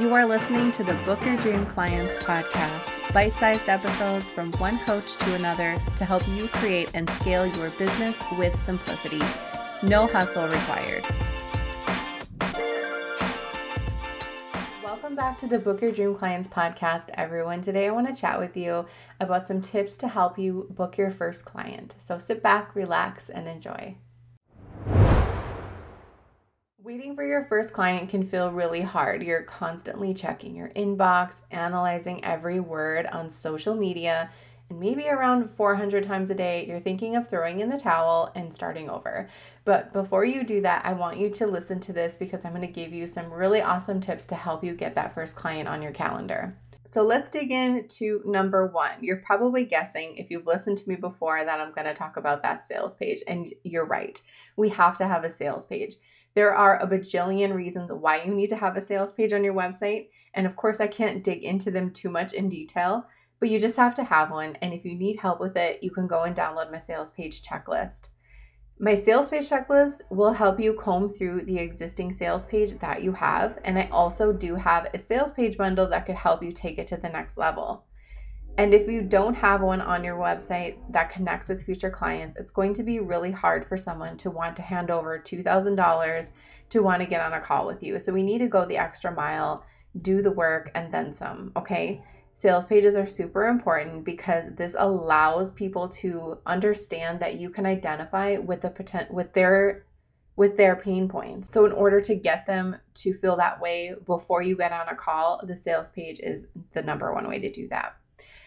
You are listening to the Book Your Dream Clients podcast, bite sized episodes from one coach to another to help you create and scale your business with simplicity. No hustle required. Welcome back to the Book Your Dream Clients podcast, everyone. Today I want to chat with you about some tips to help you book your first client. So sit back, relax, and enjoy. Waiting for your first client can feel really hard. You're constantly checking your inbox, analyzing every word on social media, and maybe around 400 times a day, you're thinking of throwing in the towel and starting over. But before you do that, I want you to listen to this because I'm going to give you some really awesome tips to help you get that first client on your calendar. So let's dig into number one. You're probably guessing if you've listened to me before that I'm going to talk about that sales page. And you're right. We have to have a sales page. There are a bajillion reasons why you need to have a sales page on your website. And of course, I can't dig into them too much in detail, but you just have to have one. And if you need help with it, you can go and download my sales page checklist. My sales page checklist will help you comb through the existing sales page that you have. And I also do have a sales page bundle that could help you take it to the next level. And if you don't have one on your website that connects with future clients, it's going to be really hard for someone to want to hand over $2,000 to want to get on a call with you. So we need to go the extra mile, do the work, and then some, okay? Sales pages are super important because this allows people to understand that you can identify with the potent with their with their pain points. So in order to get them to feel that way before you get on a call, the sales page is the number one way to do that.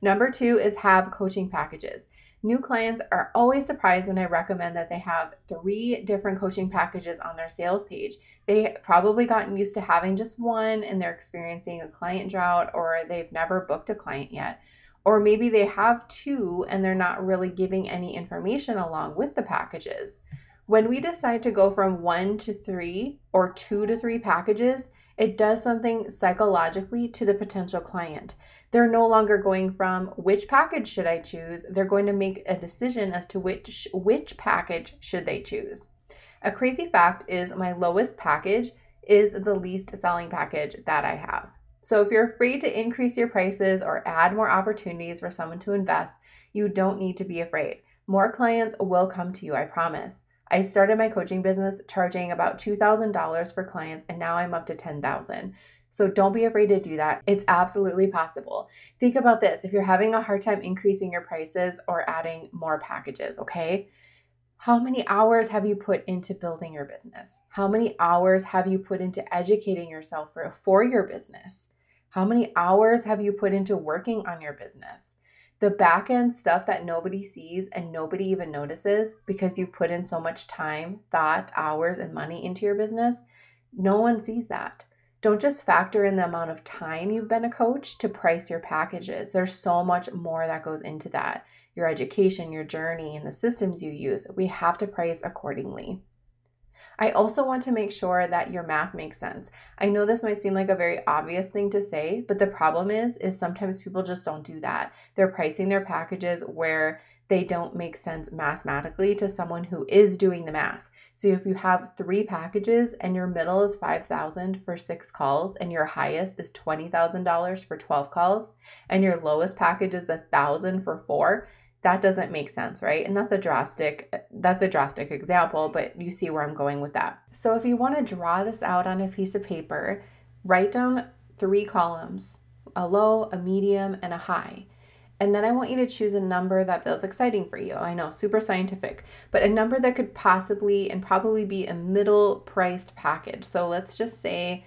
Number two is have coaching packages. New clients are always surprised when I recommend that they have three different coaching packages on their sales page. They probably gotten used to having just one and they're experiencing a client drought or they've never booked a client yet. Or maybe they have two and they're not really giving any information along with the packages. When we decide to go from one to three or two to three packages, it does something psychologically to the potential client. They're no longer going from which package should I choose? They're going to make a decision as to which which package should they choose. A crazy fact is my lowest package is the least selling package that I have. So if you're afraid to increase your prices or add more opportunities for someone to invest, you don't need to be afraid. More clients will come to you, I promise. I started my coaching business charging about $2,000 for clients and now I'm up to 10,000. So don't be afraid to do that. It's absolutely possible. Think about this if you're having a hard time increasing your prices or adding more packages, okay? How many hours have you put into building your business? How many hours have you put into educating yourself for, for your business? How many hours have you put into working on your business? The back end stuff that nobody sees and nobody even notices because you've put in so much time, thought, hours, and money into your business, no one sees that. Don't just factor in the amount of time you've been a coach to price your packages. There's so much more that goes into that your education, your journey, and the systems you use. We have to price accordingly. I also want to make sure that your math makes sense. I know this might seem like a very obvious thing to say, but the problem is is sometimes people just don't do that. They're pricing their packages where they don't make sense mathematically to someone who is doing the math. So if you have three packages and your middle is 5000 for 6 calls and your highest is $20,000 for 12 calls and your lowest package is 1000 for 4, that doesn't make sense, right? And that's a drastic that's a drastic example, but you see where I'm going with that. So if you want to draw this out on a piece of paper, write down three columns, a low, a medium, and a high. And then I want you to choose a number that feels exciting for you. I know, super scientific, but a number that could possibly and probably be a middle priced package. So let's just say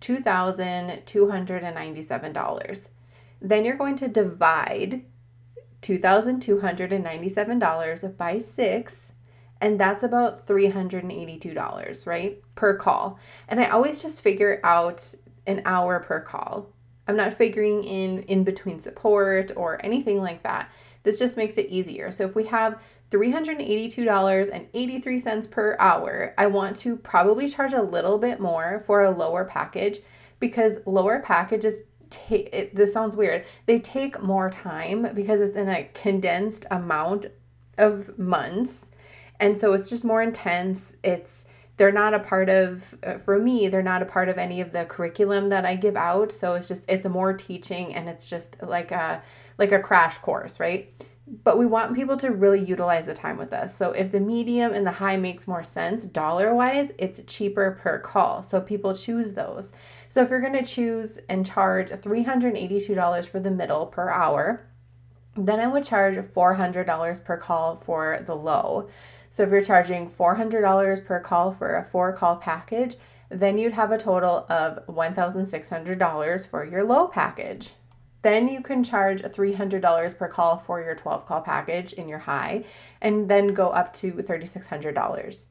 $2,297. Then you're going to divide $2,297 by six, and that's about $382, right? Per call. And I always just figure out an hour per call I'm not figuring in in between support or anything like that. This just makes it easier. So if we have $382.83 per hour, I want to probably charge a little bit more for a lower package because lower packages take this sounds weird. They take more time because it's in a condensed amount of months. And so it's just more intense. It's they're not a part of uh, for me they're not a part of any of the curriculum that i give out so it's just it's more teaching and it's just like a like a crash course right but we want people to really utilize the time with us. So if the medium and the high makes more sense dollar wise, it's cheaper per call. So people choose those. So if you're going to choose and charge $382 for the middle per hour, then I would charge $400 per call for the low. So if you're charging $400 per call for a four call package, then you'd have a total of $1,600 for your low package. Then you can charge $300 per call for your 12 call package in your high, and then go up to $3,600.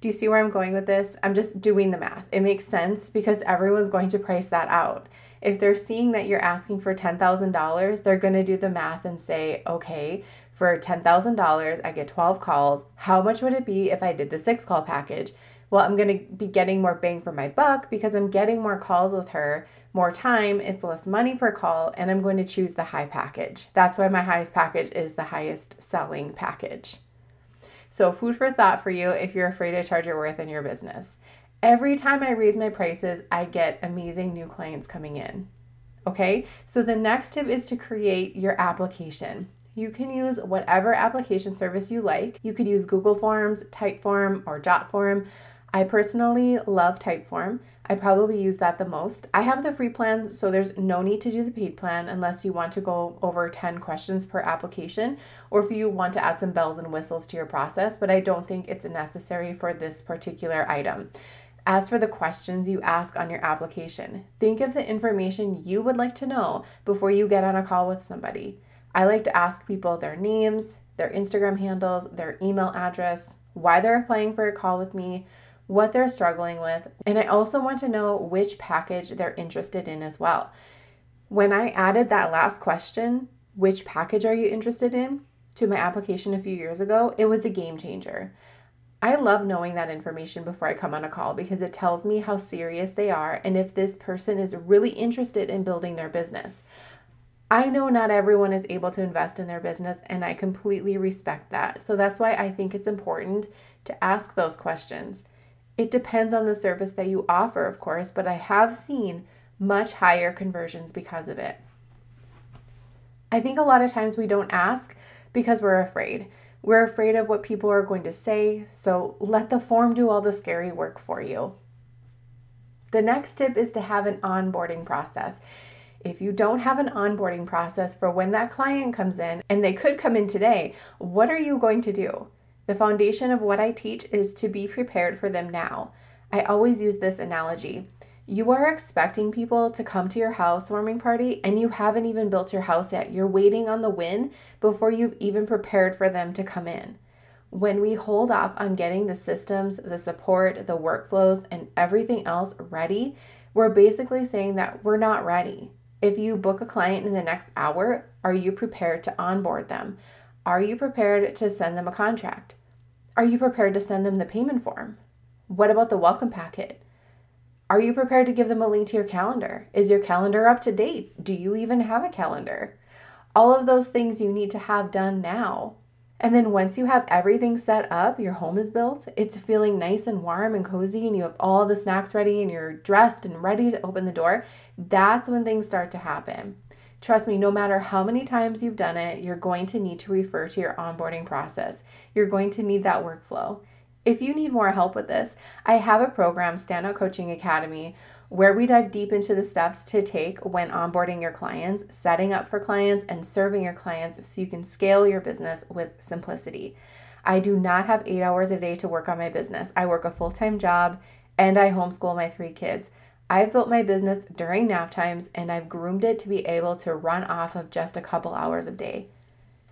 Do you see where I'm going with this? I'm just doing the math. It makes sense because everyone's going to price that out. If they're seeing that you're asking for $10,000, they're going to do the math and say, okay, for $10,000, I get 12 calls. How much would it be if I did the six call package? Well, I'm going to be getting more bang for my buck because I'm getting more calls with her, more time, it's less money per call, and I'm going to choose the high package. That's why my highest package is the highest selling package. So, food for thought for you if you're afraid to charge your worth in your business. Every time I raise my prices, I get amazing new clients coming in. Okay, so the next tip is to create your application. You can use whatever application service you like. You could use Google Forms, Typeform, or Jotform. I personally love Typeform. I probably use that the most. I have the free plan, so there's no need to do the paid plan unless you want to go over 10 questions per application or if you want to add some bells and whistles to your process, but I don't think it's necessary for this particular item. As for the questions you ask on your application, think of the information you would like to know before you get on a call with somebody. I like to ask people their names, their Instagram handles, their email address, why they're applying for a call with me, what they're struggling with, and I also want to know which package they're interested in as well. When I added that last question, which package are you interested in, to my application a few years ago, it was a game changer. I love knowing that information before I come on a call because it tells me how serious they are and if this person is really interested in building their business. I know not everyone is able to invest in their business, and I completely respect that. So that's why I think it's important to ask those questions. It depends on the service that you offer, of course, but I have seen much higher conversions because of it. I think a lot of times we don't ask because we're afraid. We're afraid of what people are going to say, so let the form do all the scary work for you. The next tip is to have an onboarding process. If you don't have an onboarding process for when that client comes in, and they could come in today, what are you going to do? The foundation of what I teach is to be prepared for them now. I always use this analogy. You are expecting people to come to your housewarming party and you haven't even built your house yet. You're waiting on the win before you've even prepared for them to come in. When we hold off on getting the systems, the support, the workflows, and everything else ready, we're basically saying that we're not ready. If you book a client in the next hour, are you prepared to onboard them? Are you prepared to send them a contract? Are you prepared to send them the payment form? What about the welcome packet? Are you prepared to give them a link to your calendar? Is your calendar up to date? Do you even have a calendar? All of those things you need to have done now. And then once you have everything set up, your home is built, it's feeling nice and warm and cozy, and you have all the snacks ready and you're dressed and ready to open the door, that's when things start to happen. Trust me, no matter how many times you've done it, you're going to need to refer to your onboarding process. You're going to need that workflow. If you need more help with this, I have a program, Standout Coaching Academy, where we dive deep into the steps to take when onboarding your clients, setting up for clients, and serving your clients so you can scale your business with simplicity. I do not have eight hours a day to work on my business. I work a full time job and I homeschool my three kids. I've built my business during nap times and I've groomed it to be able to run off of just a couple hours a day.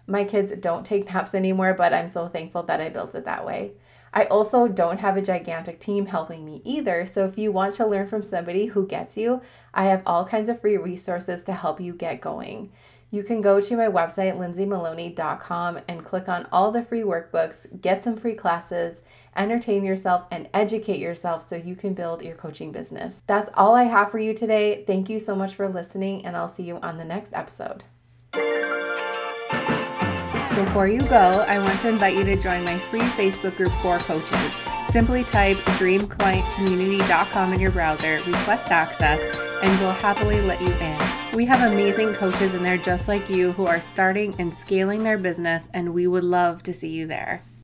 My kids don't take naps anymore, but I'm so thankful that I built it that way. I also don't have a gigantic team helping me either, so if you want to learn from somebody who gets you, I have all kinds of free resources to help you get going you can go to my website, lindsaymaloney.com, and click on all the free workbooks, get some free classes, entertain yourself, and educate yourself so you can build your coaching business. That's all I have for you today. Thank you so much for listening, and I'll see you on the next episode. Before you go, I want to invite you to join my free Facebook group for coaches. Simply type dreamclientcommunity.com in your browser, request access, and we'll happily let you in. We have amazing coaches in there just like you who are starting and scaling their business, and we would love to see you there.